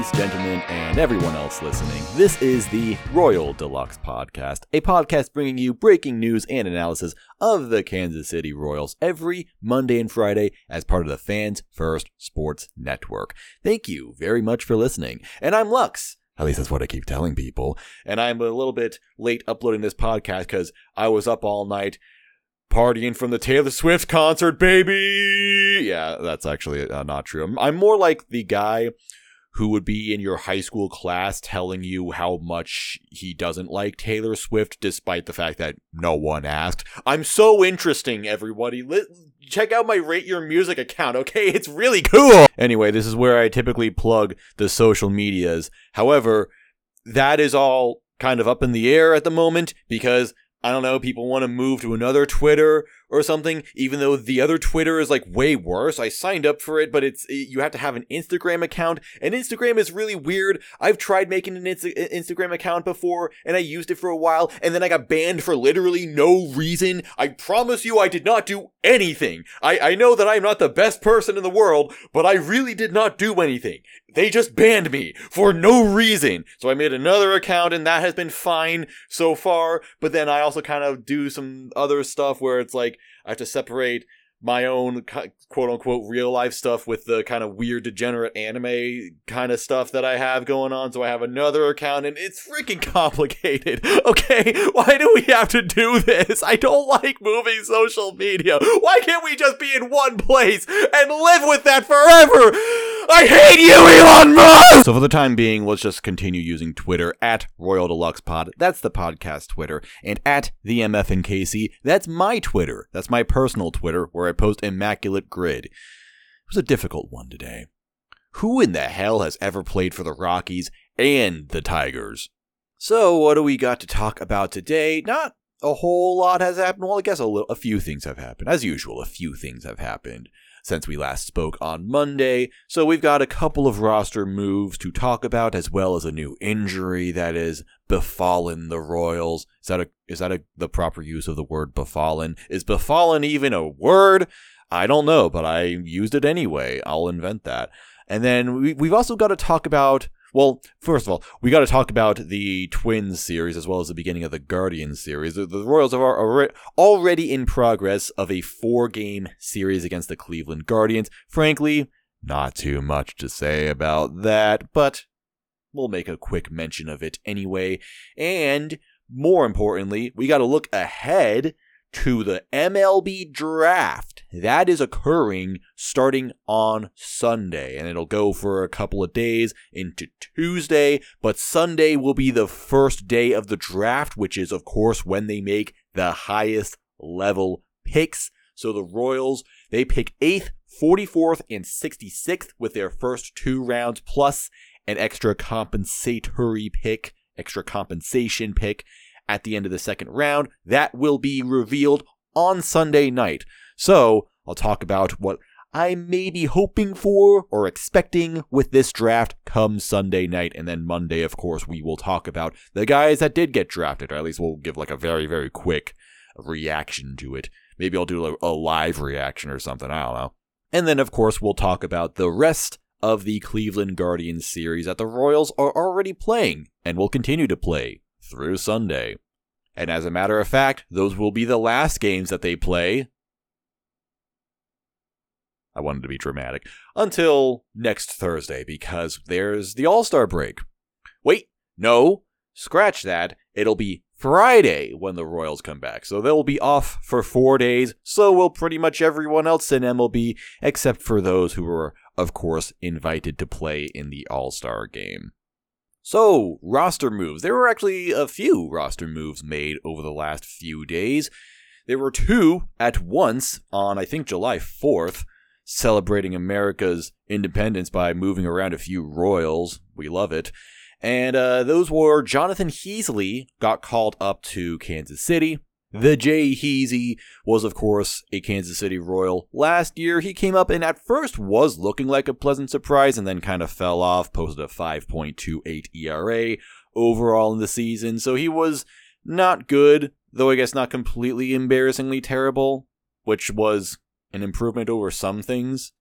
ladies, gentlemen, and everyone else listening. This is the Royal Deluxe Podcast, a podcast bringing you breaking news and analysis of the Kansas City Royals every Monday and Friday as part of the Fans First Sports Network. Thank you very much for listening. And I'm Lux. At least that's what I keep telling people. And I'm a little bit late uploading this podcast because I was up all night partying from the Taylor Swift concert, baby. Yeah, that's actually uh, not true. I'm, I'm more like the guy who would be in your high school class telling you how much he doesn't like Taylor Swift despite the fact that no one asked. I'm so interesting, everybody. Check out my Rate Your Music account, okay? It's really cool. Anyway, this is where I typically plug the social medias. However, that is all kind of up in the air at the moment because I don't know, people want to move to another Twitter or something, even though the other Twitter is like way worse. I signed up for it, but it's, eh, you have to have an Instagram account, and Instagram is really weird. I've tried making an Insta- eh, Instagram account before, and I used it for a while, and then I got banned for literally no reason. I promise you I did not do anything. I, I know that I'm not the best person in the world, but I really did not do anything. They just banned me for no reason. So I made another account, and that has been fine so far, but then I also kind of do some other stuff where it's like, I have to separate my own quote unquote real life stuff with the kind of weird degenerate anime kind of stuff that I have going on. So I have another account and it's freaking complicated. Okay. Why do we have to do this? I don't like moving social media. Why can't we just be in one place and live with that forever? I hate you, Elon Musk! So for the time being, let's just continue using Twitter at Royal Deluxe Pod. That's the podcast Twitter. And at the MF and Casey. That's my Twitter. That's my personal Twitter where I post immaculate grid. It was a difficult one today. Who in the hell has ever played for the Rockies and the Tigers? So, what do we got to talk about today? Not a whole lot has happened. Well, I guess a, little, a few things have happened. As usual, a few things have happened since we last spoke on Monday. So we've got a couple of roster moves to talk about, as well as a new injury that is befallen the Royals. Is that a is that a, the proper use of the word befallen? Is befallen even a word? I don't know, but I used it anyway. I'll invent that. And then we, we've also got to talk about well, first of all, we got to talk about the Twins series as well as the beginning of the Guardians series. The, the Royals are already in progress of a four game series against the Cleveland Guardians. Frankly, not too much to say about that, but we'll make a quick mention of it anyway. And more importantly, we got to look ahead to the MLB draft. That is occurring starting on Sunday, and it'll go for a couple of days into Tuesday. But Sunday will be the first day of the draft, which is, of course, when they make the highest level picks. So the Royals, they pick 8th, 44th, and 66th with their first two rounds, plus an extra compensatory pick, extra compensation pick at the end of the second round. That will be revealed on Sunday night. So I'll talk about what I may be hoping for or expecting with this draft come Sunday night. And then Monday, of course, we will talk about the guys that did get drafted, or at least we'll give like a very, very quick reaction to it. Maybe I'll do a, live reaction or something. I don't know. And then, of course, we'll talk about the rest of the Cleveland Guardians series that the Royals are already playing and will continue to play through Sunday. And as a matter of fact, those will be the last games that they play. I wanted to be dramatic. Until next Thursday, because there's the All Star break. Wait, no, scratch that. It'll be Friday when the Royals come back. So they'll be off for four days. So will pretty much everyone else in MLB, except for those who were, of course, invited to play in the All Star game. So, roster moves. There were actually a few roster moves made over the last few days. There were two at once on, I think, July 4th, celebrating America's independence by moving around a few royals. We love it. And uh, those were Jonathan Heasley got called up to Kansas City. The Jay Heasy was, of course, a Kansas City Royal. Last year, he came up and at first was looking like a pleasant surprise and then kind of fell off, posted a 5.28 ERA overall in the season. So he was not good, though I guess not completely embarrassingly terrible, which was an improvement over some things,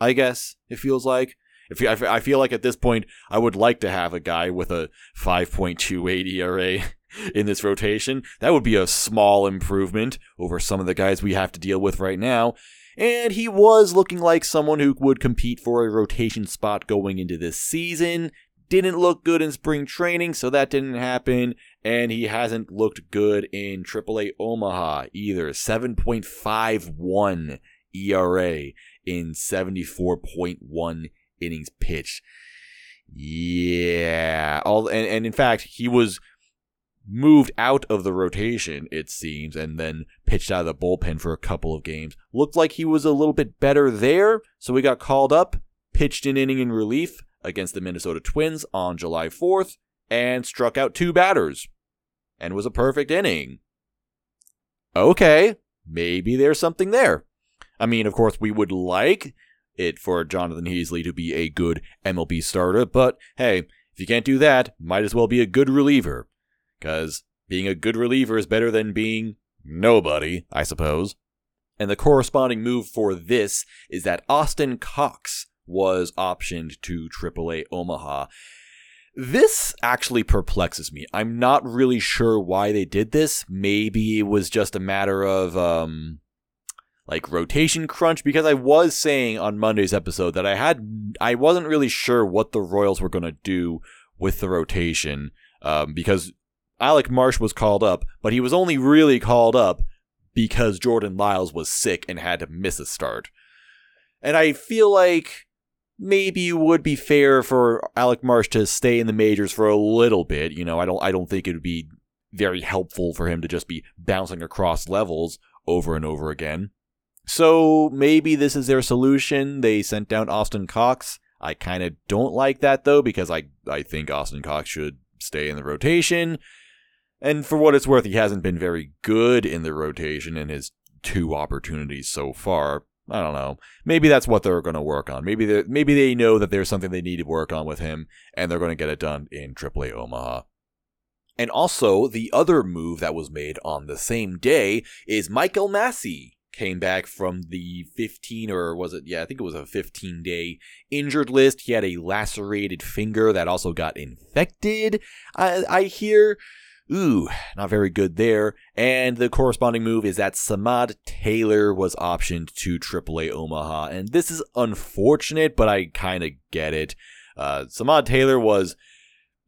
I guess, it feels like. If you, I feel like at this point, I would like to have a guy with a 5.28 ERA in this rotation. That would be a small improvement over some of the guys we have to deal with right now. And he was looking like someone who would compete for a rotation spot going into this season. Didn't look good in spring training, so that didn't happen. And he hasn't looked good in AAA Omaha either. 7.51 ERA in 74.1 innings pitched. Yeah. All and, and in fact, he was moved out of the rotation, it seems, and then pitched out of the bullpen for a couple of games. Looked like he was a little bit better there, so he got called up, pitched an inning in relief against the Minnesota Twins on July 4th, and struck out two batters. And was a perfect inning. Okay, maybe there's something there. I mean, of course, we would like it for Jonathan Heasley to be a good MLB starter, but hey, if you can't do that, might as well be a good reliever. Because being a good reliever is better than being nobody, I suppose. And the corresponding move for this is that Austin Cox was optioned to AAA Omaha. This actually perplexes me. I'm not really sure why they did this. Maybe it was just a matter of um, like rotation crunch because I was saying on Monday's episode that I had I wasn't really sure what the Royals were going to do with the rotation um, because Alec Marsh was called up, but he was only really called up because Jordan Lyles was sick and had to miss a start. And I feel like maybe it would be fair for Alec Marsh to stay in the majors for a little bit. You know, I don't I don't think it would be very helpful for him to just be bouncing across levels over and over again. So maybe this is their solution. They sent down Austin Cox. I kind of don't like that though because I I think Austin Cox should stay in the rotation. And for what it's worth, he hasn't been very good in the rotation in his two opportunities so far. I don't know. Maybe that's what they're going to work on. Maybe they maybe they know that there's something they need to work on with him, and they're going to get it done in AAA Omaha. And also, the other move that was made on the same day is Michael Massey came back from the 15 or was it yeah i think it was a 15 day injured list he had a lacerated finger that also got infected i, I hear ooh not very good there and the corresponding move is that samad taylor was optioned to aaa omaha and this is unfortunate but i kind of get it uh, samad taylor was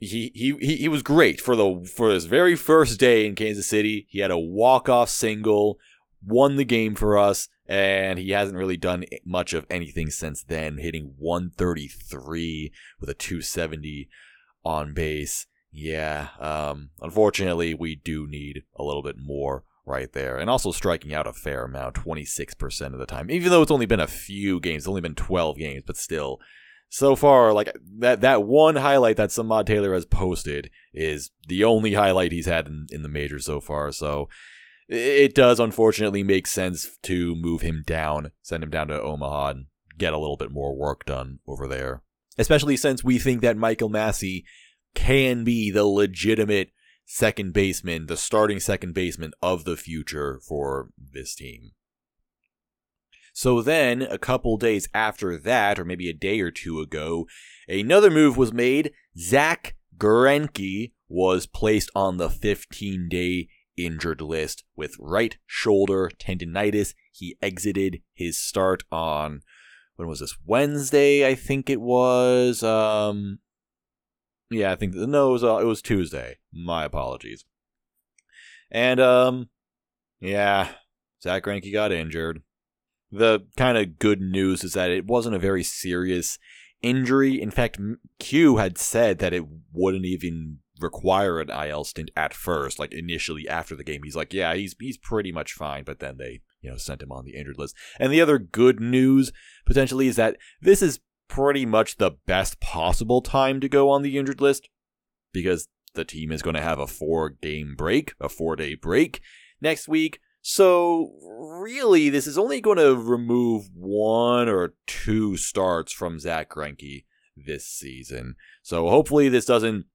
he, he he was great for the for his very first day in Kansas City. He had a walk off single won the game for us, and he hasn't really done much of anything since then, hitting 133 with a 270 on base. Yeah, um, unfortunately, we do need a little bit more right there. And also striking out a fair amount, 26% of the time. Even though it's only been a few games, it's only been 12 games, but still. So far, like that that one highlight that Samad Taylor has posted is the only highlight he's had in, in the majors so far. So it does unfortunately make sense to move him down, send him down to Omaha, and get a little bit more work done over there. Especially since we think that Michael Massey can be the legitimate second baseman, the starting second baseman of the future for this team. So then, a couple days after that, or maybe a day or two ago, another move was made. Zach Greinke was placed on the 15 day injured list with right shoulder tendonitis. He exited his start on when was this Wednesday? I think it was. Um, yeah, I think no, it was uh, it was Tuesday. My apologies. And um, yeah, Zach Greinke got injured. The kind of good news is that it wasn't a very serious injury. In fact, Q had said that it wouldn't even require an IL stint at first, like initially after the game. He's like, yeah, he's he's pretty much fine, but then they you know sent him on the injured list. And the other good news potentially is that this is pretty much the best possible time to go on the injured list because the team is going to have a four game break, a four day break next week. So really, this is only going to remove one or two starts from Zach Greinke this season. So hopefully this doesn't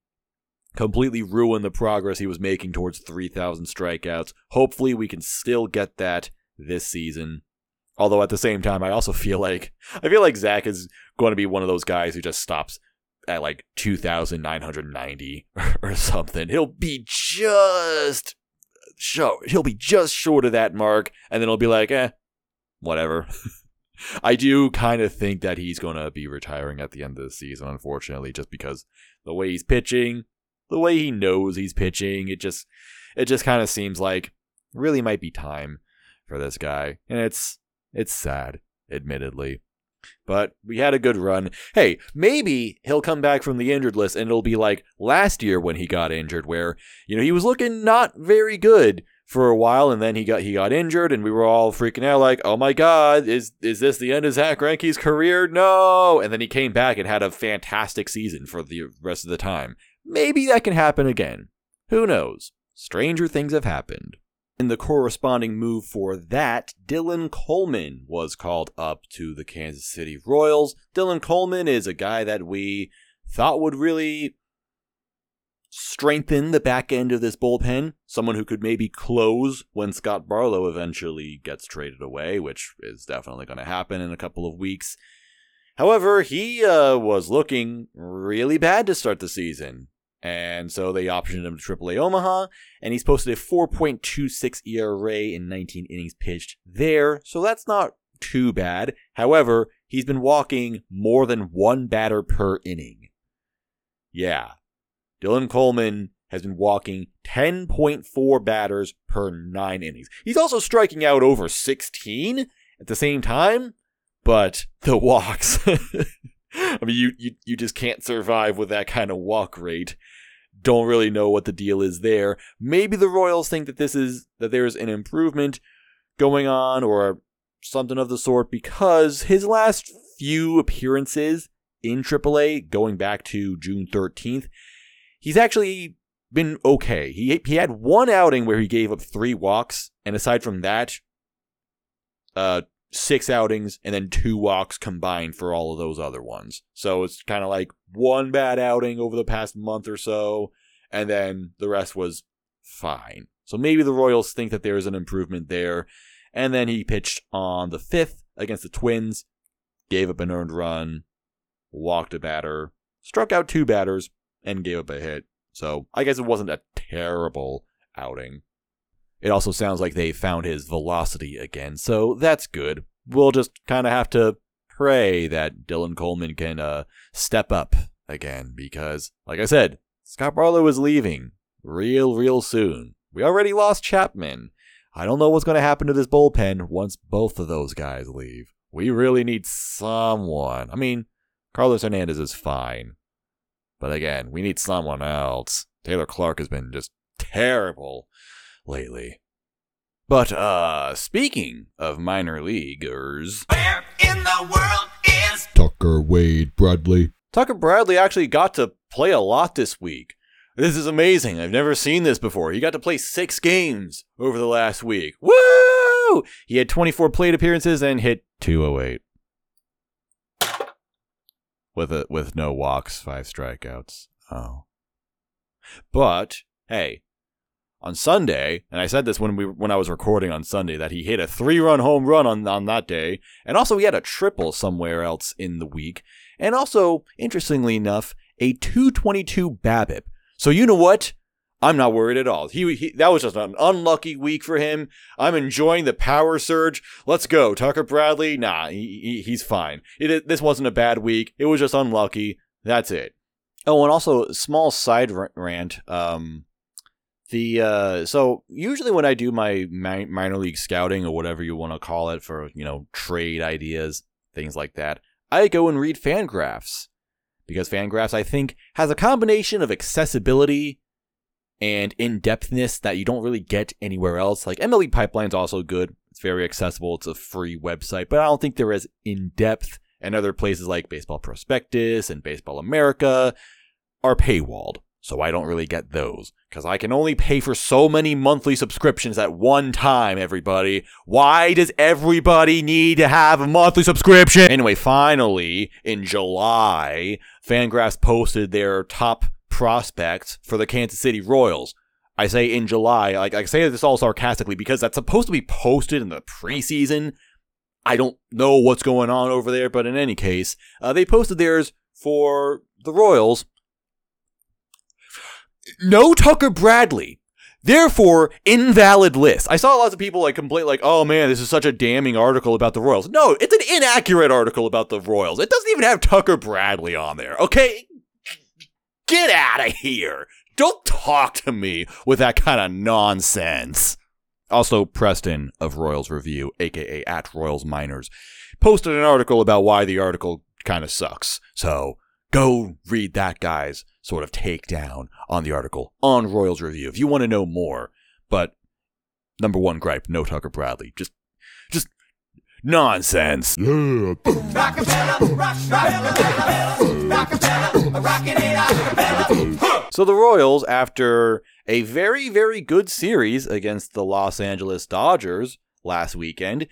completely ruin the progress he was making towards 3,000 strikeouts. Hopefully, we can still get that this season. Although at the same time, I also feel like I feel like Zach is going to be one of those guys who just stops at like 2,990 or something. He'll be just short. He'll be just short of that mark, and then he'll be like, eh, whatever. I do kind of think that he's going to be retiring at the end of the season, unfortunately, just because the way he's pitching, the way he knows he's pitching, it just it just kind of seems like really might be time for this guy, and it's it's sad, admittedly. But we had a good run. Hey, maybe he'll come back from the injured list and it'll be like last year when he got injured, where, you know, he was looking not very good for a while and then he got he got injured and we were all freaking out like, oh my god, is is this the end of Zach Greinke's career? No. And then he came back and had a fantastic season for the rest of the time. Maybe that can happen again. Who knows? Stranger things have happened. In the corresponding move for that, Dylan Coleman was called up to the Kansas City Royals. Dylan Coleman is a guy that we thought would really strengthen the back end of this bullpen. Someone who could maybe close when Scott Barlow eventually gets traded away, which is definitely going to happen in a couple of weeks. However, he uh, was looking really bad to start the season. And so they optioned him to AAA Omaha, and he's posted a 4.26 ERA in 19 innings pitched there. So that's not too bad. However, he's been walking more than one batter per inning. Yeah. Dylan Coleman has been walking 10.4 batters per nine innings. He's also striking out over 16 at the same time, but the walks. I mean, you, you, you just can't survive with that kind of walk rate. Don't really know what the deal is there. Maybe the Royals think that this is that there's an improvement going on or something of the sort because his last few appearances in AAA, going back to June 13th, he's actually been okay. He he had one outing where he gave up three walks, and aside from that, uh, six outings and then two walks combined for all of those other ones. So it's kind of like one bad outing over the past month or so, and then the rest was fine. So maybe the Royals think that there's an improvement there. And then he pitched on the fifth against the Twins, gave up an earned run, walked a batter, struck out two batters, and gave up a hit. So I guess it wasn't a terrible outing. It also sounds like they found his velocity again, so that's good. We'll just kind of have to pray that Dylan Coleman can uh, step up again because, like I said, Scott Barlow is leaving real, real soon. We already lost Chapman. I don't know what's going to happen to this bullpen once both of those guys leave. We really need someone. I mean, Carlos Hernandez is fine. But again, we need someone else. Taylor Clarke has been just terrible lately. But uh speaking of minor leaguers, Where in the world is Tucker Wade Bradley. Tucker Bradley actually got to play a lot this week. This is amazing. I've never seen this before. He got to play 6 games over the last week. Woo! He had 24 plate appearances and hit 208. With a with no walks, 5 strikeouts. Oh. But hey, on Sunday, and I said this when we when I was recording on Sunday that he hit a three-run home run on on that day, and also he had a triple somewhere else in the week, and also interestingly enough, a 222 BABIP. So you know what? I'm not worried at all. He, he that was just an unlucky week for him. I'm enjoying the power surge. Let's go, Tucker Bradley. Nah, he, he, he's fine. It, this wasn't a bad week. It was just unlucky. That's it. Oh, and also small side rant. Um, the uh, so usually when I do my mi- minor league scouting or whatever you want to call it for you know trade ideas, things like that, I go and read Fangraphs because Fangraphs I think has a combination of accessibility and in depthness that you don't really get anywhere else. Like MLB Pipeline's also good; it's very accessible. It's a free website, but I don't think they're as in depth. And other places like Baseball Prospectus and Baseball America are paywalled. So I don't really get those because I can only pay for so many monthly subscriptions at one time, everybody. Why does everybody need to have a monthly subscription? Anyway, finally, in July, Fangraphs posted their top prospects for the Kansas City Royals. I say in July, like I say this all sarcastically because that's supposed to be posted in the preseason. I don't know what's going on over there, but in any case, uh, they posted theirs for the Royals. No Tucker Bradley. Therefore, invalid list. I saw lots of people like complain, like, "Oh man, this is such a damning article about the Royals." No, it's an inaccurate article about the Royals. It doesn't even have Tucker Bradley on there. Okay, get out of here. Don't talk to me with that kind of nonsense. Also, Preston of Royals Review, aka at Royals Minors, posted an article about why the article kind of sucks. So go read that guy's sort of takedown on the article on Royals Review if you want to know more. But number one gripe, no Tucker Bradley. Just, just nonsense. Yeah. Rockapella, rock, rockapella, rockapella, rockin' it acapella. So the Royals, after a very, very good series against the Los Angeles Dodgers last weekend,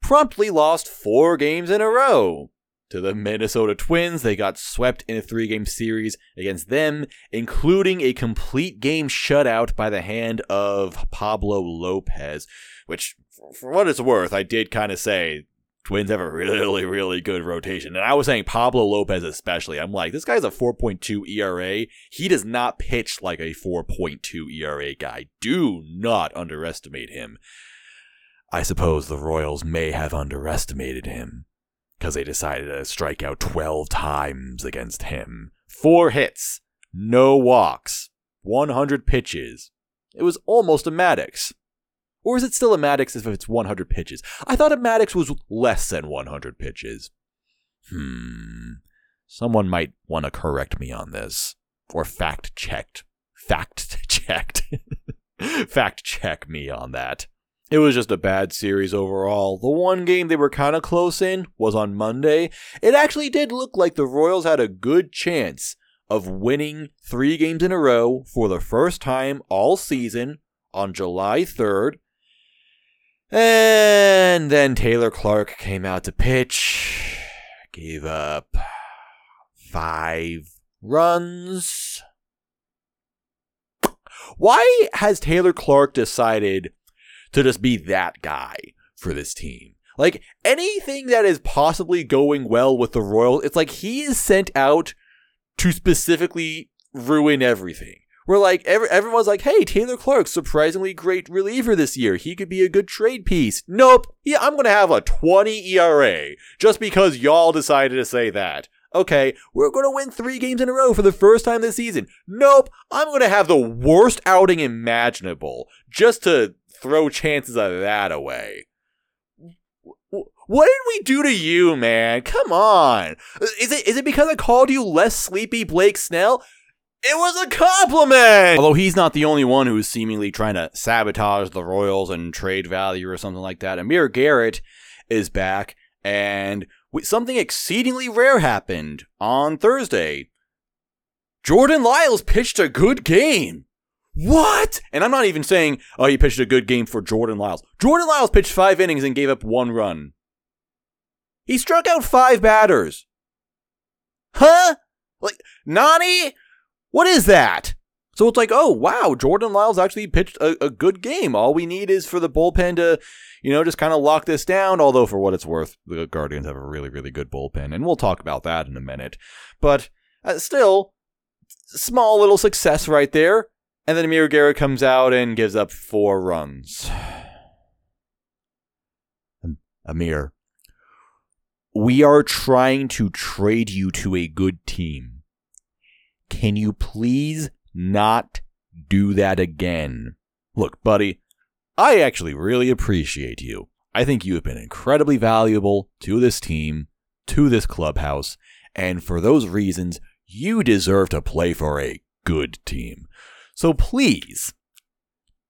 promptly lost four games in a row. To the Minnesota Twins, they got swept in a three game series against them, including a complete game shutout by the hand of Pablo Lopez, which, for what it's worth, I did kind of say Twins have a really, really good rotation. And I was saying Pablo Lopez especially. I'm like, this guy's a 4.2 ERA. He does not pitch like a 4.2 ERA guy. Do not underestimate him. I suppose the Royals may have underestimated him because they decided to strike out 12 times against him. Four hits, no walks, 100 pitches. It was almost a Maddux. Or is it still a Maddux if it's 100 pitches? I thought a Maddux was less than 100 pitches. Hmm. Someone might want to correct me on this. Or fact checked. Fact checked. fact check me on that. It was just a bad series overall. The one game they were kind of close in was on Monday. It actually did look like the Royals had a good chance of winning three games in a row for the first time all season on July 3rd. And then Taylor Clarke came out to pitch, gave up five runs. Why has Taylor Clarke decided to just be that guy for this team? Like anything that is possibly going well with the Royals, it's like he is sent out to specifically ruin everything. We're like every, everyone's like, "Hey, Taylor Clarke, surprisingly great reliever this year. He could be a good trade piece." Nope. Yeah, I'm gonna have a 20 ERA just because y'all decided to say that. Okay, we're gonna win three games in a row for the first time this season. Nope. I'm gonna have the worst outing imaginable just to throw chances of that away. What did we do to you, man? Come on. Is it is it because I called you less sleepy Blake Snell? It was a compliment! Although he's not the only one who's seemingly trying to sabotage the Royals and trade value or something like that. Amir Garrett is back, and something exceedingly rare happened on Thursday. Jordan Lyles pitched a good game. What? And I'm not even saying, oh, he pitched a good game for Jordan Lyles. Jordan Lyles pitched five innings and gave up one run. He struck out five batters. Huh? Like, Nani? What is that? So it's like, oh, wow, Jordan Lyles actually pitched a, a good game. All we need is for the bullpen to, you know, just kind of lock this down. Although, for what it's worth, the Guardians have a really, really good bullpen. And we'll talk about that in a minute. But uh, still, small little success right there. And then Amir Garrett comes out and gives up four runs. Amir, we are trying to trade you to a good team. Can you please not do that again? Look, buddy, I actually really appreciate you. I think you have been incredibly valuable to this team, to this clubhouse, and for those reasons, you deserve to play for a good team. So please,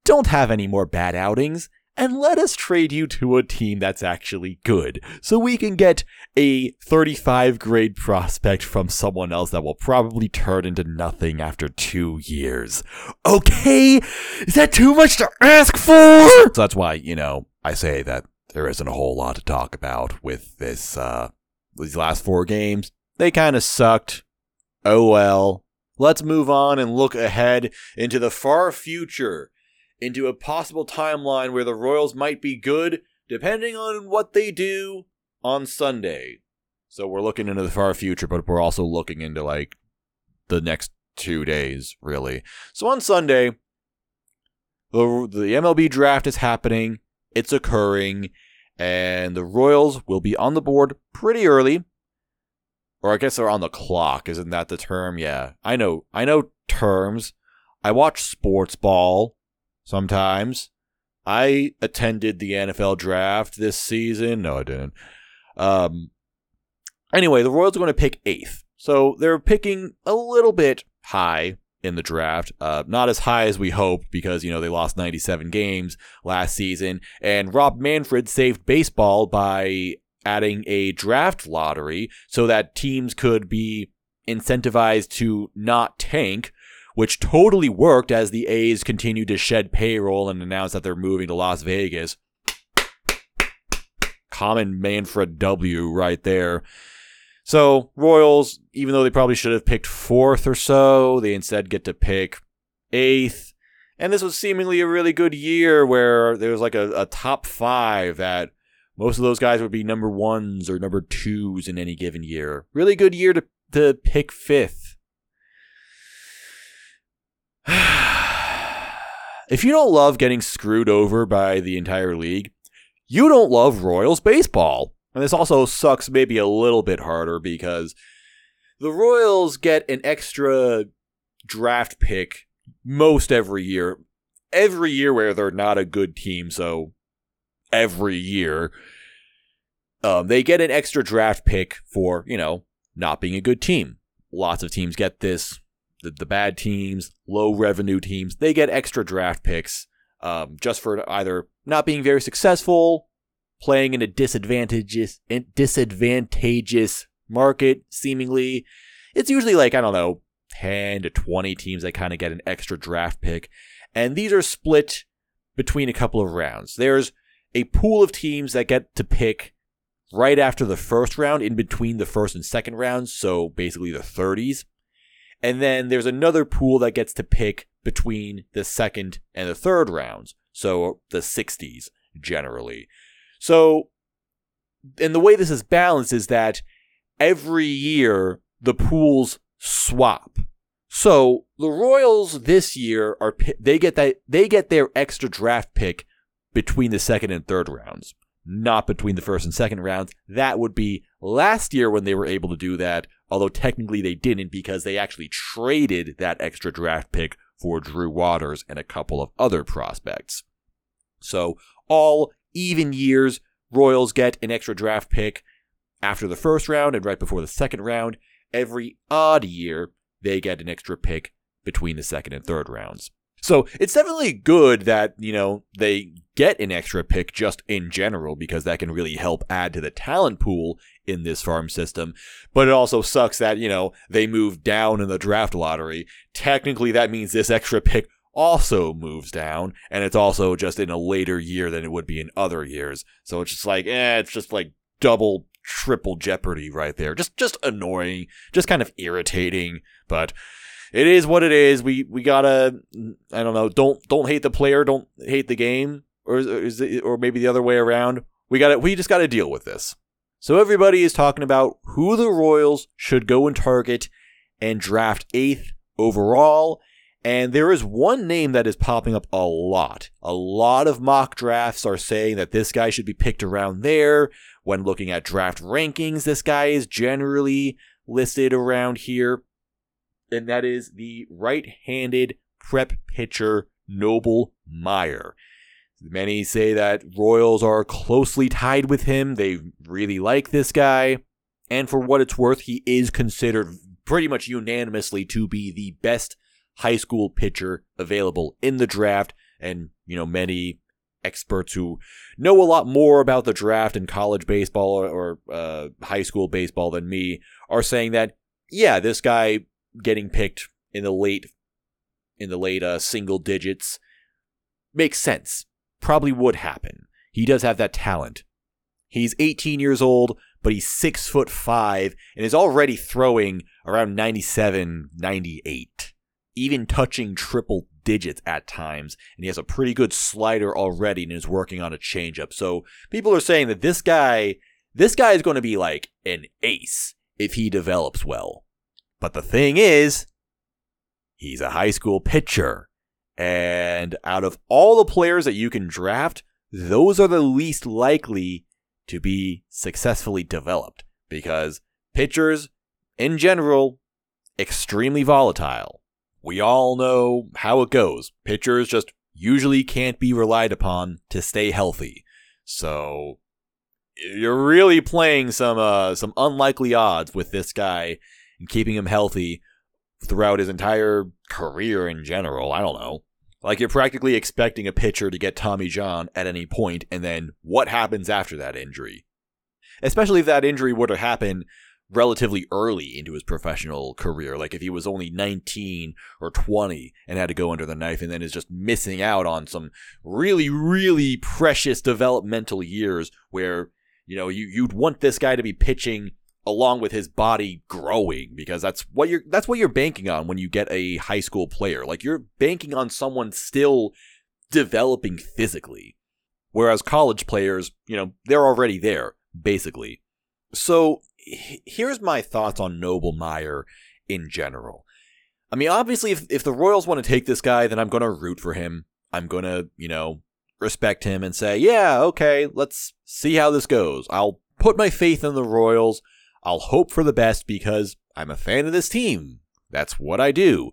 don't have any more bad outings and let us trade you to a team that's actually good so we can get a 35 grade prospect from someone else that will probably turn into nothing after two years. Okay? Is that too much to ask for? So that's why, you know, I say that there isn't a whole lot to talk about with this, uh, these last four games. They kind of sucked. Oh well. Let's move on and look ahead into the far future into a possible timeline where the Royals might be good, depending on what they do on Sunday. So we're looking into the far future, but we're also looking into like the next two days, really. So on Sunday, the the MLB draft is happening. It's occurring, and the Royals will be on the board pretty early. Or I guess they're on the clock. Isn't that the term? Yeah, I know. I know terms. I watch sports ball sometimes. I attended the NFL draft this season. No, I didn't. Um. Anyway, the Royals are going to pick eighth, so they're picking a little bit high in the draft. Uh, not as high as we hoped because, you know, they lost 97 games last season. And Rob Manfred saved baseball by adding a draft lottery so that teams could be incentivized to not tank, which totally worked as the A's continued to shed payroll and announced that they're moving to Las Vegas. Common Manfred W right there. So, Royals, even though they probably should have picked fourth or so, they instead get to pick eighth. And this was seemingly a really good year where there was like a, a top five that most of those guys would be number ones or number twos in any given year. Really good year to, to pick fifth. if you don't love getting screwed over by the entire league, you don't love Royals baseball. And this also sucks maybe a little bit harder because the Royals get an extra draft pick most every year. Every year where they're not a good team, so every year um, they get an extra draft pick for, you know, not being a good team. Lots of teams get this. The, the bad teams, low revenue teams, they get extra draft picks um, just for either not being very successful, playing in a disadvantageous disadvantageous market. Seemingly, it's usually like I don't know, ten to twenty teams that kind of get an extra draft pick, and these are split between a couple of rounds. There's a pool of teams that get to pick right after the first round, in between the first and second rounds, so basically the 30s. And then there's another pool that gets to pick between the second and the third rounds, so the 60s generally. So, and the way this is balanced is that every year the pools swap. So the Royals this year are they get that they get their extra draft pick between the second and third rounds, not between the first and second rounds. That would be last year when they were able to do that, although technically they didn't because they actually traded that extra draft pick for Drew Waters and a couple of other prospects. So all even years, Royals get an extra draft pick after the first round and right before the second round. Every odd year, they get an extra pick between the second and third rounds. So it's definitely good that, you know, they get an extra pick just in general because that can really help add to the talent pool in this farm system. But it also sucks that, you know, they move down in the draft lottery. Technically, that means this extra pick also moves down, and it's also just in a later year than it would be in other years. So it's just like, eh, it's just like double, triple jeopardy right there. Just, just annoying, just kind of irritating, but it is what it is. We, we gotta, I don't know, don't, don't hate the player, don't hate the game, or is it, or maybe the other way around. We gotta, we just gotta deal with this. So everybody is talking about who the Royals should go and target and draft eighth overall and there is one name that is popping up a lot. A lot of mock drafts are saying that this guy should be picked around there. When looking at draft rankings, this guy is generally listed around here. And that is the right handed prep pitcher, Noble Meyer. Many say that Royals are closely tied with him. They really like this guy. And for what it's worth, he is considered pretty much unanimously to be the best high school pitcher available in the draft. And, you know, many experts who know a lot more about the draft and college baseball or, or uh, high school baseball than me are saying that, yeah, this guy getting picked in the late, in the late uh, single digits makes sense. Probably would happen. He does have that talent. He's 18 years old, but he's six foot five and is already throwing around 97, 98 even touching triple digits at times, and he has a pretty good slider already and is working on a changeup. So people are saying that this guy, this guy is going to be like an ace if he develops well. But the thing is, he's a high school pitcher. And out of all the players that you can draft, those are the least likely to be successfully developed because pitchers in general extremely volatile. We all know how it goes. Pitchers just usually can't be relied upon to stay healthy. So you're really playing some uh, some unlikely odds with this guy and keeping him healthy throughout his entire career in general. I don't know. Like you're practically expecting a pitcher to get Tommy John at any point, and then what happens after that injury? Especially if that injury were to happen relatively early into his professional career. Like if he was only 19 or 20 and had to go under the knife and then is just missing out on some really, really precious developmental years where, you know, you, you'd want this guy to be pitching along with his body growing because that's what you're that's what you're banking on when you get a high school player. Like you're banking on someone still developing physically. Whereas college players, you know, they're already there, basically. So here's my thoughts on Noble Meyer in general. I mean, obviously, if, if the Royals want to take this guy, then I'm going to root for him. I'm going to, you know, respect him and say, yeah, okay, let's see how this goes. I'll put my faith in the Royals. I'll hope for the best because I'm a fan of this team. That's what I do.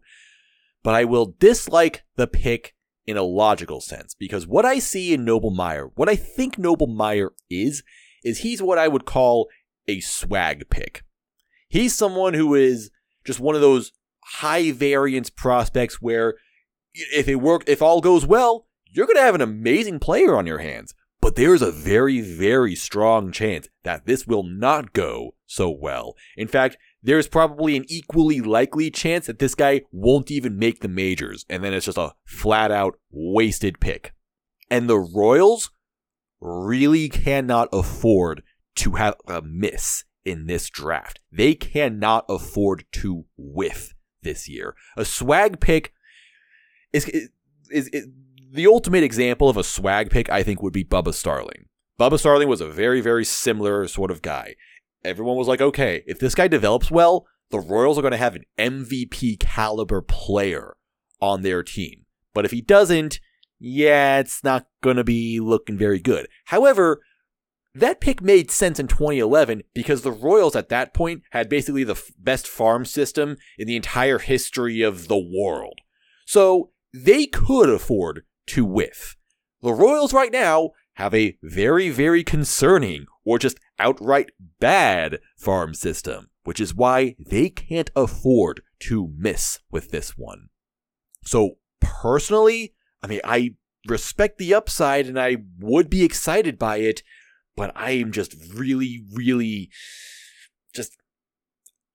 But I will dislike the pick in a logical sense because what I see in Noble Meyer, what I think Noble Meyer is, is he's what I would call a swag pick. He's someone who is just one of those high variance prospects where if it worked, if all goes well, you're going to have an amazing player on your hands. But there's a very, very strong chance that this will not go so well. In fact, there's probably an equally likely chance that this guy won't even make the majors, and then it's just a flat out wasted pick. And the Royals really cannot afford to have a miss in this draft. They cannot afford to whiff this year. A swag pick is, is, is, is the ultimate example of a swag pick, I think, would be Bubba Starling. Bubba Starling was a very, very similar sort of guy. Everyone was like, okay, if this guy develops well, the Royals are going to have an MVP caliber player on their team. But if he doesn't, yeah, it's not going to be looking very good. However, that pick made sense in 2011 because the Royals at that point had basically the f- best farm system in the entire history of the world. So they could afford to whiff. The Royals right now have a very, very concerning or just outright bad farm system, which is why they can't afford to miss with this one. So personally, I mean, I respect the upside and I would be excited by it, but I am just really, really just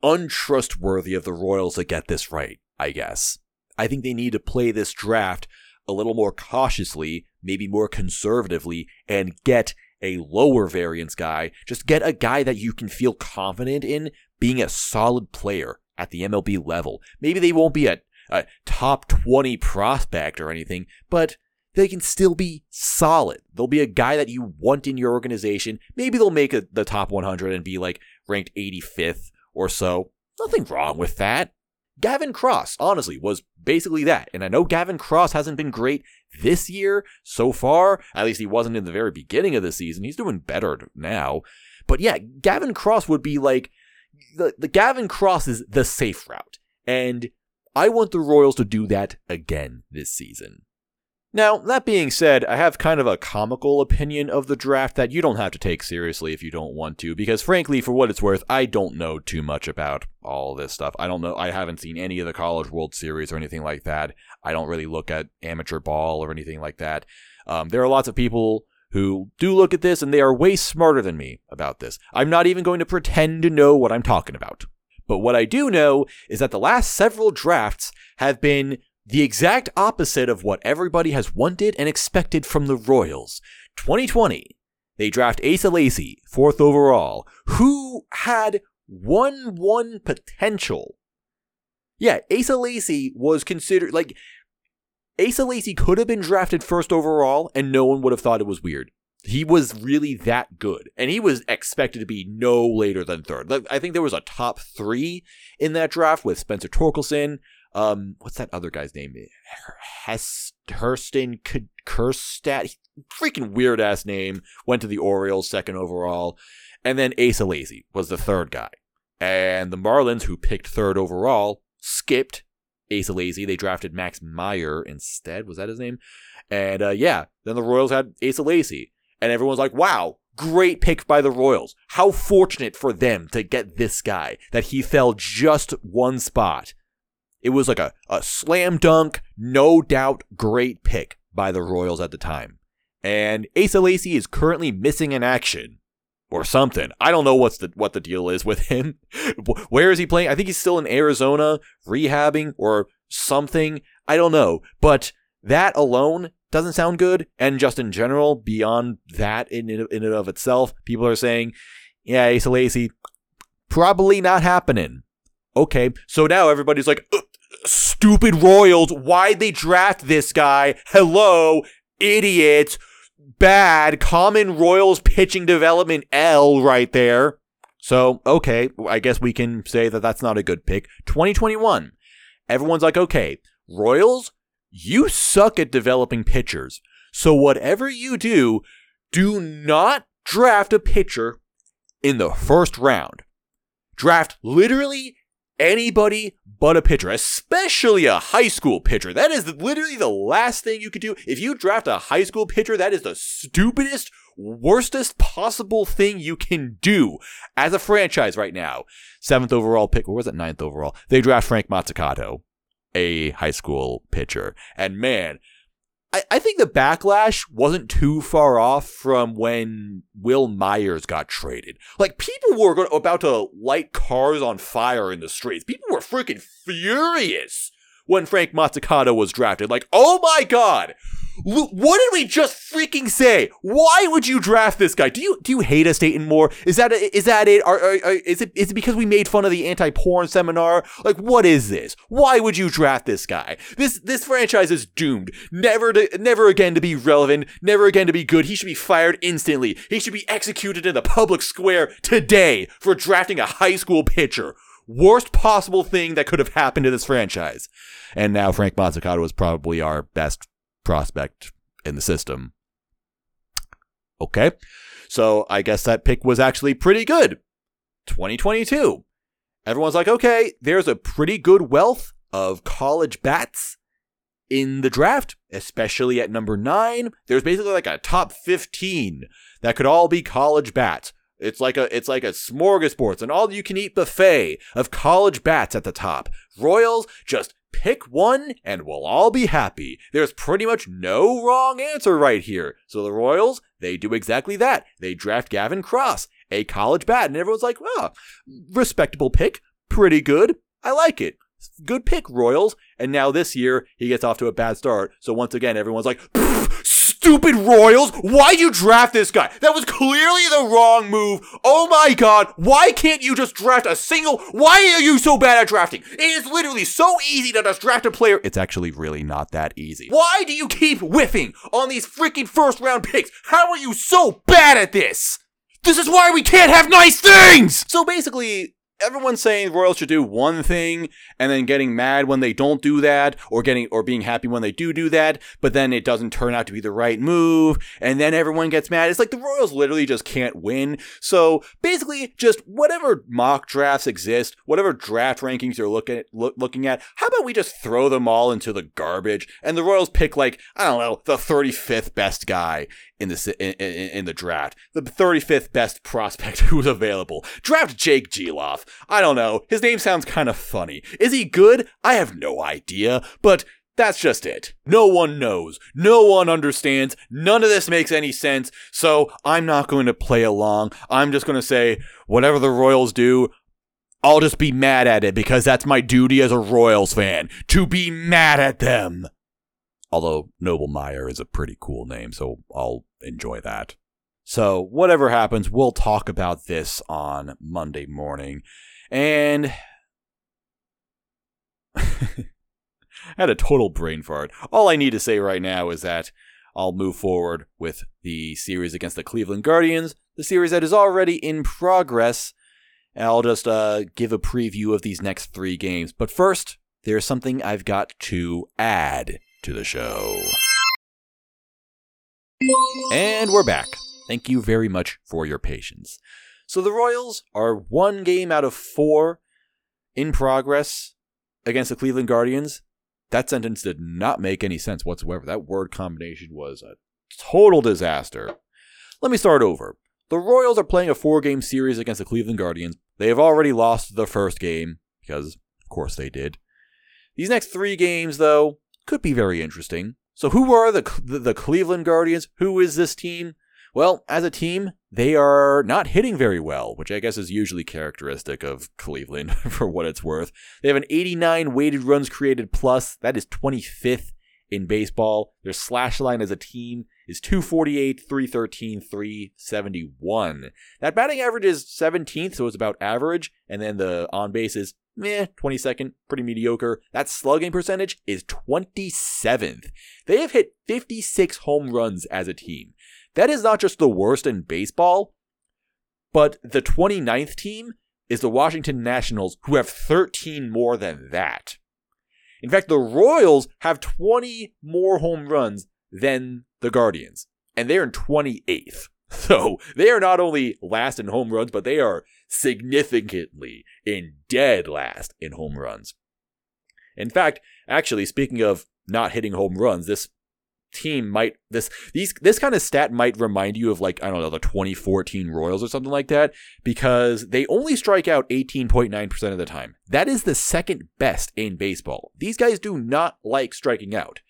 untrustworthy of the Royals to get this right, I guess. I think they need to play this draft a little more cautiously, maybe more conservatively, and get a lower variance guy. Just get a guy that you can feel confident in being a solid player at the MLB level. Maybe they won't be a, a top 20 prospect or anything, but they can still be solid. They'll be a guy that you want in your organization. Maybe they'll make a, the top 100 and be like ranked 85th or so. Nothing wrong with that. Gavin Cross, honestly, was basically that. And I know Gavin Cross hasn't been great this year so far. At least he wasn't in the very beginning of the season. He's doing better now. But yeah, Gavin Cross would be like the, the Gavin Cross is the safe route. And I want the Royals to do that again this season. Now, that being said, I have kind of a comical opinion of the draft that you don't have to take seriously if you don't want to, because frankly, for what it's worth, I don't know too much about all this stuff. I don't know, I haven't seen any of the College World Series or anything like that. I don't really look at amateur ball or anything like that. Um, there are lots of people who do look at this and they are way smarter than me about this. I'm not even going to pretend to know what I'm talking about. But what I do know is that the last several drafts have been the exact opposite of what everybody has wanted and expected from the Royals. 2020, they draft Asa Lacy, fourth overall, who had 1 1 potential. Yeah, Asa Lacy was considered like Asa Lacy could have been drafted first overall, and no one would have thought it was weird. He was really that good, and he was expected to be no later than third. I think there was a top three in that draft with Spencer Torkelson. Um, what's that other guy's name? Heston K- Kjerstad, freaking weird ass name. Went to the Orioles second overall, and then Asa Lacy was the third guy. And the Marlins, who picked third overall, skipped Asa Lacy. They drafted Max Meyer instead. Was that his name? And uh, yeah, then the Royals had Asa Lacy. And everyone's like, wow, great pick by the Royals. How fortunate for them to get this guy that he fell just one spot. It was like a, a slam dunk, no doubt great pick by the Royals at the time. And Asa Lacy is currently missing in action or something. I don't know what's the what the deal is with him. Where is he playing? I think he's still in Arizona rehabbing or something. I don't know. But that alone doesn't sound good. And just in general, beyond that in in and of itself, people are saying, yeah, Asa Lacy, probably not happening. Okay, so now everybody's like, stupid Royals, why'd they draft this guy? Hello, idiots bad common Royals pitching development L right there. So, okay, I guess we can say that that's not a good pick. 2021. Everyone's like, okay, Royals, you suck at developing pitchers. So, whatever you do, do not draft a pitcher in the first round. Draft literally anybody but a pitcher, especially a high school pitcher. That is literally the last thing you could do. If you draft a high school pitcher, that is the stupidest, worstest possible thing you can do as a franchise right now. Seventh overall pick, or was it ninth overall? They draft Frank Mozzicato, a high school pitcher. And man, I, I think the backlash wasn't too far off from when Wil Myers got traded. Like people were going, about to light cars on fire in the streets. People were freaking furious when Frank Mozzicato was drafted. Like, oh my god, what did we just freaking say? Why would you draft this guy? Do you do you hate us, Dayton Moore? Is that is that it? Are, are, are, is it is it because we made fun of the anti-porn seminar? Like, what is this? Why would you draft this guy? This this franchise is doomed. Never to never again to be relevant. Never again to be good. He should be fired instantly. He should be executed in the public square today for drafting a high school pitcher. Worst possible thing that could have happened to this franchise. And now Frank Mozzicato is probably our best prospect in the system. Okay. So I guess that pick was actually pretty good. 2022. Everyone's like, okay, there's a pretty good wealth of college bats in the draft, especially at number nine. There's basically like a top 15 that could all be college bats. It's like a it's like a smorgasbord, an all you can eat buffet of college bats at the top. Royals just Pick one and we'll all be happy. There's pretty much no wrong answer right here. So the Royals, they do exactly that. They draft Gavin Cross, a college bat, and everyone's like, oh, respectable pick. Pretty good. I like it. Good pick, Royals. And now this year, he gets off to a bad start. So once again, everyone's like, stupid Royals. Why'd you draft this guy? That was clearly the wrong move. Oh my god. Why can't you just draft a single? Why are you so bad at drafting? It is literally so easy to just draft a player. It's actually really not that easy. Why do you keep whiffing on these freaking first round picks? How are you so bad at this? This is why we can't have nice things! So basically, everyone's saying Royals should do one thing and then getting mad when they don't do that or getting or being happy when they do do that, but then it doesn't turn out to be the right move and then everyone gets mad. It's like the Royals literally just can't win. So basically just whatever mock drafts exist, whatever draft rankings you're looking at, look, looking at, how about we just throw them all into the garbage and the Royals pick like, I don't know, the 35th best guy in the in, in, the draft. The 35th best prospect who was available. Draft Jake Gelof. I don't know. His name sounds kind of funny. Is he good? I have no idea, but that's just it. No one knows. No one understands. None of this makes any sense. So I'm not going to play along. I'm just going to say whatever the Royals do, I'll just be mad at it because that's my duty as a Royals fan to be mad at them. Although Noble Meyer is a pretty cool name, so I'll enjoy that. So, whatever happens, we'll talk about this on Monday morning. And I had a total brain fart. All I need to say right now is that I'll move forward with the series against the Cleveland Guardians, the series that is already in progress. And I'll just uh, give a preview of these next three games. But first, there's something I've got to add to the show. And we're back. Thank you very much for your patience. So the Royals are one game out of four in progress against the Cleveland Guardians. That sentence did not make any sense whatsoever. That word combination was a total disaster. Let me start over. The Royals are playing a four game series against the Cleveland Guardians. They have already lost the first game, because of course they did. These next three games, though, could be very interesting. So, who are the, the, Cleveland Guardians? Who is this team? Well, as a team, they are not hitting very well, which I guess is usually characteristic of Cleveland for what it's worth. They have an 89 weighted runs created plus. That is 25th in baseball. Their slash line as a team is 248, 313, 371. That batting average is 17th, so it's about average. And then the on base is meh, 22nd, pretty mediocre. That slugging percentage is 27th. They have hit 56 home runs as a team. That is not just the worst in baseball, but the 29th team is the Washington Nationals, who have 13 more than that. In fact, the Royals have 20 more home runs than the Guardians, and they're in 28th. So they are not only last in home runs, but they are significantly in dead last in home runs. In fact, actually, speaking of not hitting home runs, this team might this these this kind of stat might remind you of like I don't know the 2014 Royals or something like that because they only strike out 18.9% of the time. That is the second best in baseball. These guys do not like striking out.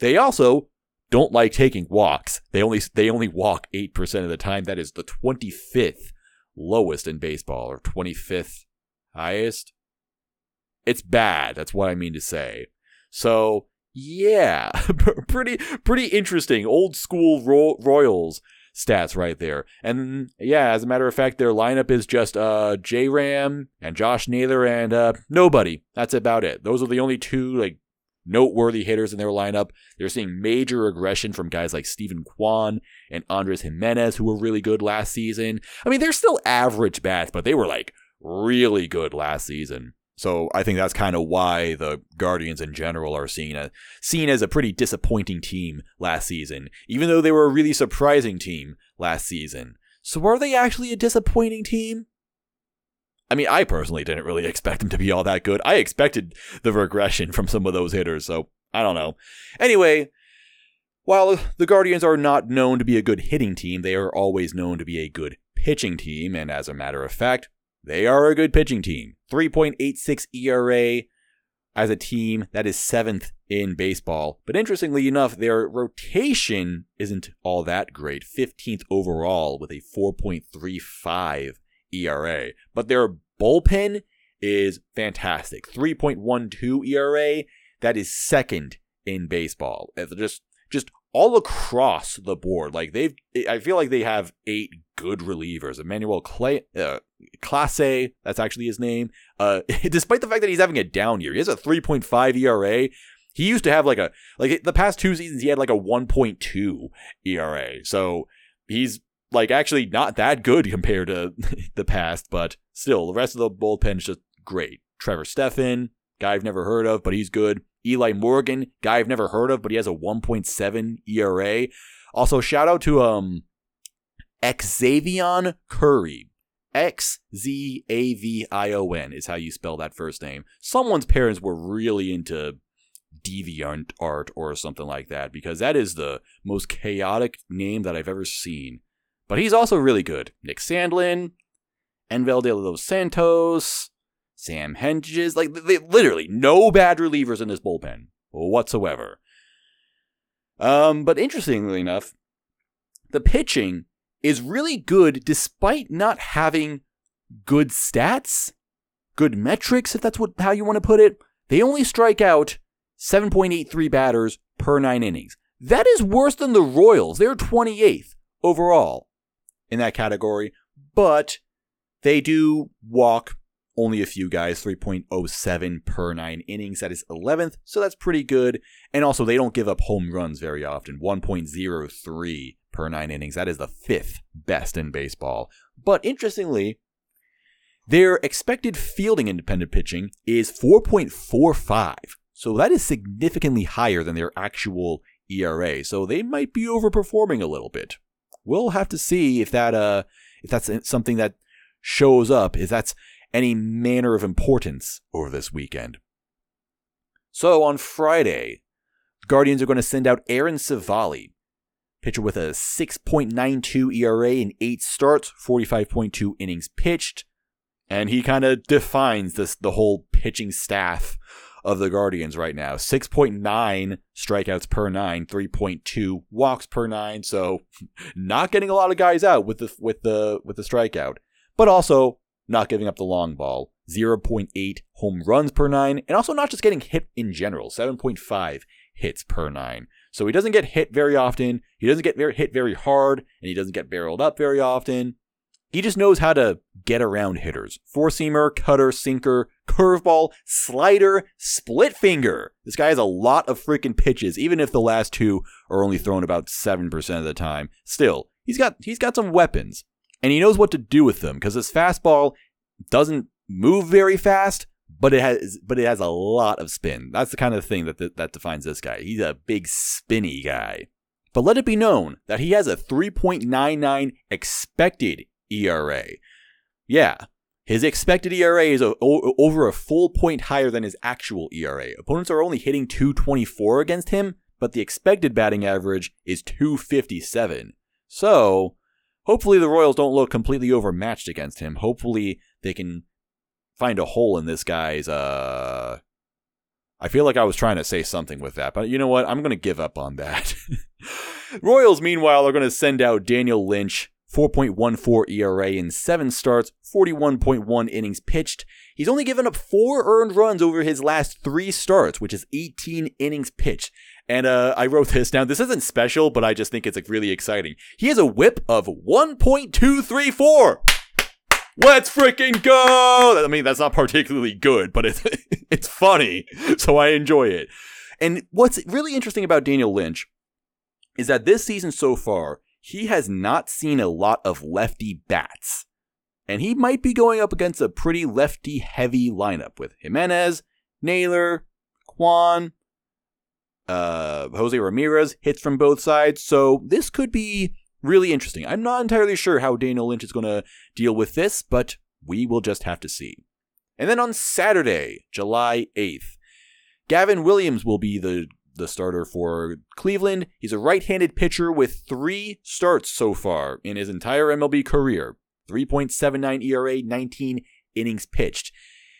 They also don't like taking walks. They only they only walk 8% of the time. That is the 25th lowest in baseball or 25th highest. It's bad. That's what I mean to say. So, yeah, pretty pretty interesting old school Ro- Royals stats right there. And yeah, as a matter of fact, their lineup is just uh J Ram and Josh Naylor and uh nobody. That's about it. Those are the only two like noteworthy hitters in their lineup. They're seeing major aggression from guys like Steven Kwan and Andres Gimenez, who were really good last season. I mean, they're still average bats, but they were like really good last season. So I think that's kind of why the Guardians in general are seen as, seen as a pretty disappointing team last season, even though they were a really surprising team last season. So are they actually a disappointing team? I mean, I personally didn't really expect them to be all that good. I expected the regression from some of those hitters, so I don't know. Anyway, while the Guardians are not known to be a good hitting team, they are always known to be a good pitching team, and as a matter of fact, they are a good pitching team. 3.86 ERA as a team that is seventh in baseball. But interestingly enough, their rotation isn't all that great. 15th overall with a 4.35 ERA. But their bullpen is fantastic. 3.12 ERA. That is second in baseball. Just just all across the board. Like they've I feel like they have eight good relievers. Emmanuel Clay uh, Clase, that's actually his name. Uh, despite the fact that he's having a down year, he has a 3.5 ERA. He used to have like a like the past two seasons he had like a 1.2 ERA. So he's like actually not that good compared to the past, but still the rest of the bullpen is just great. Trevor Stephan, guy I've never heard of, but he's good. Eli Morgan, guy I've never heard of, but he has a 1.7 ERA. Also, shout out to um Xzavion Curry. X Z A V I O N is how you spell that first name. Someone's parents were really into deviant art or something like that because that is the most chaotic name that I've ever seen. But he's also really good. Nick Sandlin, Enyel de los Santos, Sam Hentges, like they, literally no bad relievers in this bullpen whatsoever. Um, but interestingly enough, the pitching is really good despite not having good stats, good metrics, if that's what how you want to put it. They only strike out 7.83 batters per nine innings. That is worse than the Royals. They're 28th overall in that category, but they do walk only a few guys, 3.07 per nine innings. That is 11th, so that's pretty good. And also, they don't give up home runs very often, 1.03 per nine innings. That is the fifth best in baseball. But interestingly, their expected fielding independent pitching is 4.45. So that is significantly higher than their actual ERA. So they might be overperforming a little bit. We'll have to see if that uh if that's something that shows up, if that's any manner of importance over this weekend. So on Friday, Guardians are going to send out Aaron Civale, pitcher with a 6.92 ERA in 8 starts, 45.2 innings pitched, and he kind of defines this the whole pitching staff of the Guardians right now. 6.9 strikeouts per 9, 3.2 walks per 9, so not getting a lot of guys out with the with the with the strikeout. But also not giving up the long ball, 0.8 home runs per 9, and also not just getting hit in general, 7.5 hits per 9. So he doesn't get hit very often, he doesn't get very, hit very hard, and he doesn't get barreled up very often. He just knows how to get around hitters. Four seamer, cutter, sinker, curveball, slider, split finger. This guy has a lot of freaking pitches, even if the last two are only thrown about 7% of the time. Still, he's got he's got some weapons. And he knows what to do with them because his fastball doesn't move very fast, but it has but it has a lot of spin. That's the kind of thing that that defines this guy. He's a big spinny guy. But let it be known that he has a 3.99 expected ERA. Yeah, his expected ERA is a, o- over a full point higher than his actual ERA. Opponents are only hitting 224 against him, but the expected batting average is 257. So, hopefully the Royals don't look completely overmatched against him. Hopefully they can find a hole in this guy's uh I feel like I was trying to say something with that, but you know what? I'm going to give up on that. Royals meanwhile are going to send out Daniel Lynch 4.14 ERA in 7 starts, 41.1 innings pitched. He's only given up 4 earned runs over his last 3 starts, which is 18 innings pitched. And uh, I wrote this down. This isn't special, but I just think it's like really exciting. He has a whip of 1.234. Let's freaking go! I mean, that's not particularly good, but it's it's funny, so I enjoy it. And what's really interesting about Daniel Lynch is that this season so far, he has not seen a lot of lefty bats. And he might be going up against a pretty lefty heavy lineup with Gimenez, Naylor, Kwan, uh, Jose Ramirez hits from both sides. So this could be really interesting. I'm not entirely sure how Daniel Lynch is going to deal with this, but we will just have to see. And then on Saturday, July 8th, Gavin Williams will be the, the starter for Cleveland. He's a right handed pitcher with three starts so far in his entire MLB career 3.79 ERA, 19 innings pitched.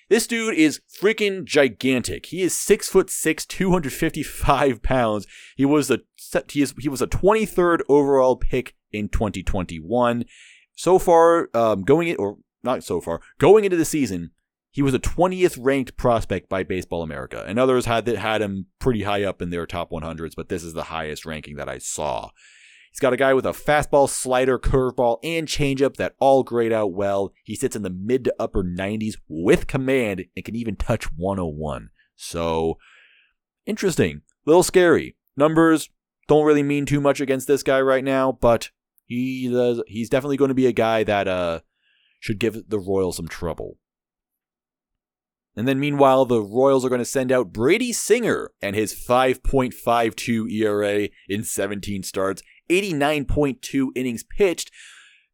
This dude is freaking gigantic. He is six foot six, 255 pounds. He was a he is he was a 23rd overall pick in 2021. So far, um, going in or not so far, going into the season, he was a 20th ranked prospect by Baseball America, and others had had him pretty high up in their top 100s, but this is the highest ranking that I saw. He's got a guy with a fastball, slider, curveball, and changeup that all grade out well. He sits in the mid to upper 90s with command and can even touch 101. So, interesting. A little scary. Numbers don't really mean too much against this guy right now, but he does, he's definitely going to be a guy that uh, should give the Royals some trouble. And then meanwhile, the Royals are going to send out Brady Singer and his 5.52 ERA in 17 starts 89.2 innings pitched.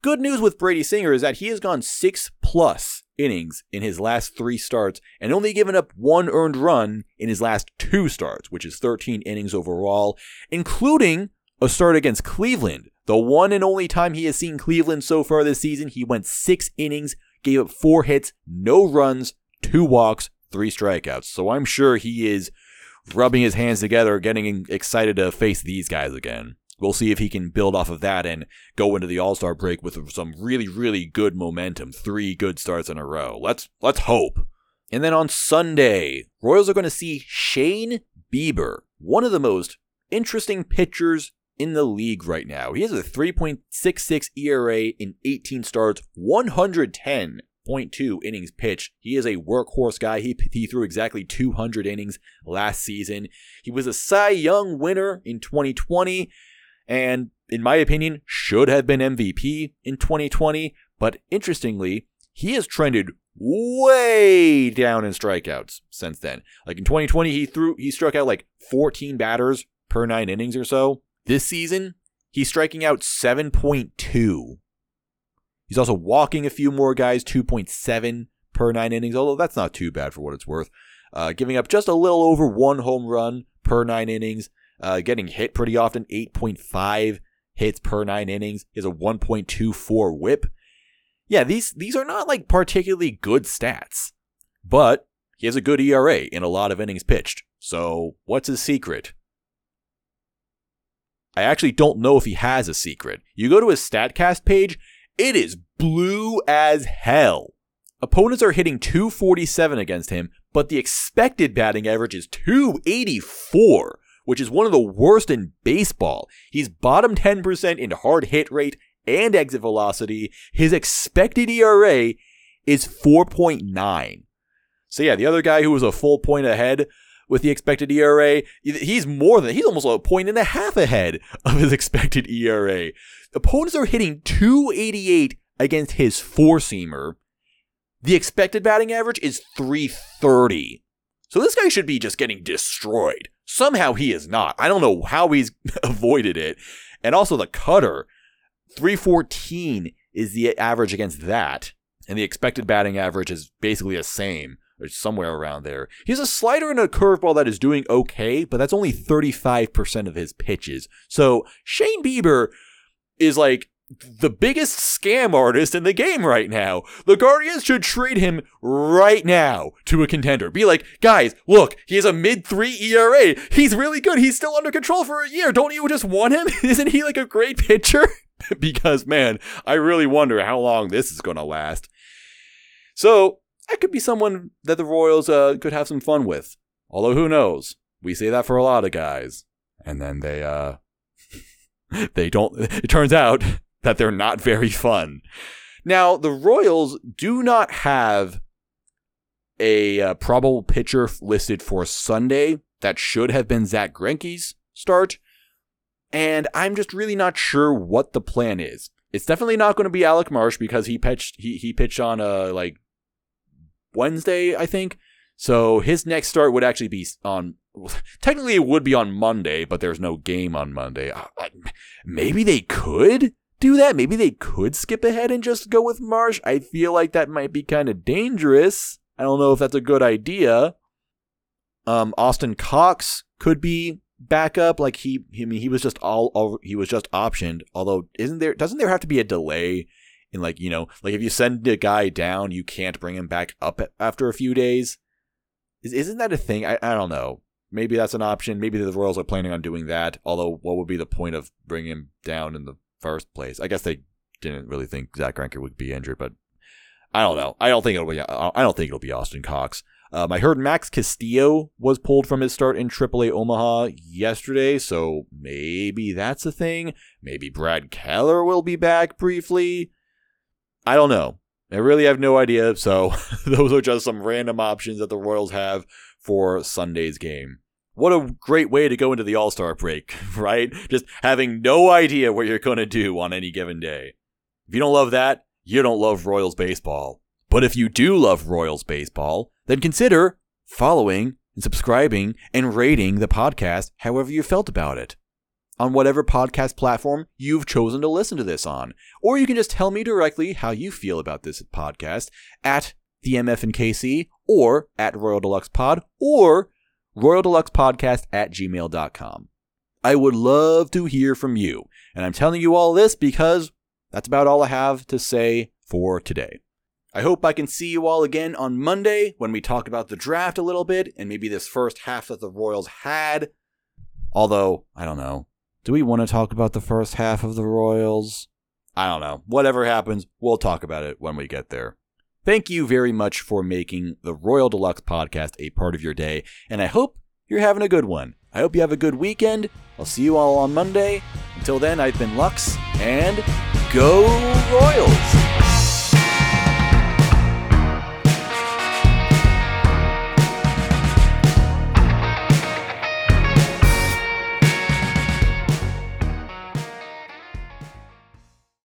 Good news with Brady Singer is that he has gone six plus innings in his last three starts and only given up one earned run in his last two starts, which is 13 innings overall, including a start against Cleveland. The one and only time he has seen Cleveland so far this season, he went six innings, gave up four hits, no runs, two walks, three strikeouts. So I'm sure he is rubbing his hands together, getting excited to face these guys again. We'll see if he can build off of that and go into the All Star break with some really, really good momentum. Three good starts in a row. Let's let's hope. And then on Sunday, Royals are going to see Shane Bieber, one of the most interesting pitchers in the league right now. He has a 3.66 ERA in 18 starts, 110.2 innings pitched. He is a workhorse guy. He, he threw exactly 200 innings last season. He was a Cy Young winner in 2020, and in my opinion, should have been MVP in 2020. But interestingly, he has trended way down in strikeouts since then. Like in 2020, he threw he struck out like 14 batters per nine innings or so. This season, he's striking out 7.2. He's also walking a few more guys, 2.7 per nine innings, although that's not too bad for what it's worth. Uh, giving up just a little over one home run per nine innings, uh, getting hit pretty often, 8.5 hits per nine innings. He has a 1.24 whip. Yeah, these these are not like particularly good stats, but he has a good ERA in a lot of innings pitched. So what's his secret? I actually don't know if he has a secret. You go to his StatCast page, it is blue as hell. Opponents are hitting 247 against him, but the expected batting average is 284, which is one of the worst in baseball. He's bottom 10% in hard hit rate and exit velocity. His expected ERA is 4.9. So yeah, the other guy who was a full point ahead with the expected ERA, he's more than he's almost a point and a half ahead of his expected ERA. Opponents are hitting 288 against his four seamer. The expected batting average is 330. So this guy should be just getting destroyed. Somehow he is not. I don't know how he's avoided it. And also the cutter, 314 is the average against that. And the expected batting average is basically the same, or somewhere around there. He has a slider and a curveball that is doing okay, but that's only 35% of his pitches. So Shane Bieber is like the biggest scam artist in the game right now. The Guardians should trade him right now to a contender. Be like, guys, look, he has a mid three ERA. He's really good. He's still under control for a year. Don't you just want him? Isn't he like a great pitcher? because man, I really wonder how long this is going to last. So that could be someone that the Royals uh, could have some fun with. Although who knows? We say that for a lot of guys, and then they uh they don't. It turns out that they're not very fun. Now the Royals do not have a uh, probable pitcher listed for Sunday. That should have been Zack Greinke's start and I'm just really not sure what the plan is. It's definitely not going to be Alec Marsh because he pitched he he pitched on a uh, like Wednesday, I think. So his next start would actually be on technically it would be on Monday, but there's no game on Monday. Maybe they could do that. Maybe they could skip ahead and just go with Marsh. I feel like that might be kind of dangerous. I don't know if that's a good idea. Um, Austin Cox could be backup. Like he, I mean, he was just all, all he was just optioned. Although, isn't there? Doesn't there have to be a delay in like you know, like if you send a guy down, you can't bring him back up after a few days. Is, isn't that a thing? I, I don't know. Maybe that's an option. Maybe the Royals are planning on doing that. Although, what would be the point of bringing him down in the first place? I guess they didn't really think Zack Greinke would be injured, but I don't know. I don't think it'll be. I don't think it'll be Austin Cox. Um, I heard Max Castillo was pulled from his start in AAA Omaha yesterday, so maybe that's a thing. Maybe Brad Keller will be back briefly. I don't know. I really have no idea. So those are just some random options that the Royals have for Sunday's game. What a great way to go into the All Star break, right? Just having no idea what you're going to do on any given day. If you don't love that, you don't love Royals baseball. But if you do love Royals baseball, then consider following and subscribing and rating the podcast however you felt about it on whatever podcast platform you've chosen to listen to this on. Or you can just tell me directly how you feel about this podcast at the MF and KC or at Royal Delux Pod or Royal Delux Podcast at gmail.com. I would love to hear from you. And I'm telling you all this because that's about all I have to say for today. I hope I can see you all again on Monday when we talk about the draft a little bit and maybe this first half that the Royals had. Although, I don't know. Do we want to talk about the first half of the Royals? I don't know. Whatever happens, we'll talk about it when we get there. Thank you very much for making the Royal Delux podcast a part of your day, and I hope you're having a good one. I hope you have a good weekend. I'll see you all on Monday. Until then, I've been Lux, and go Royals!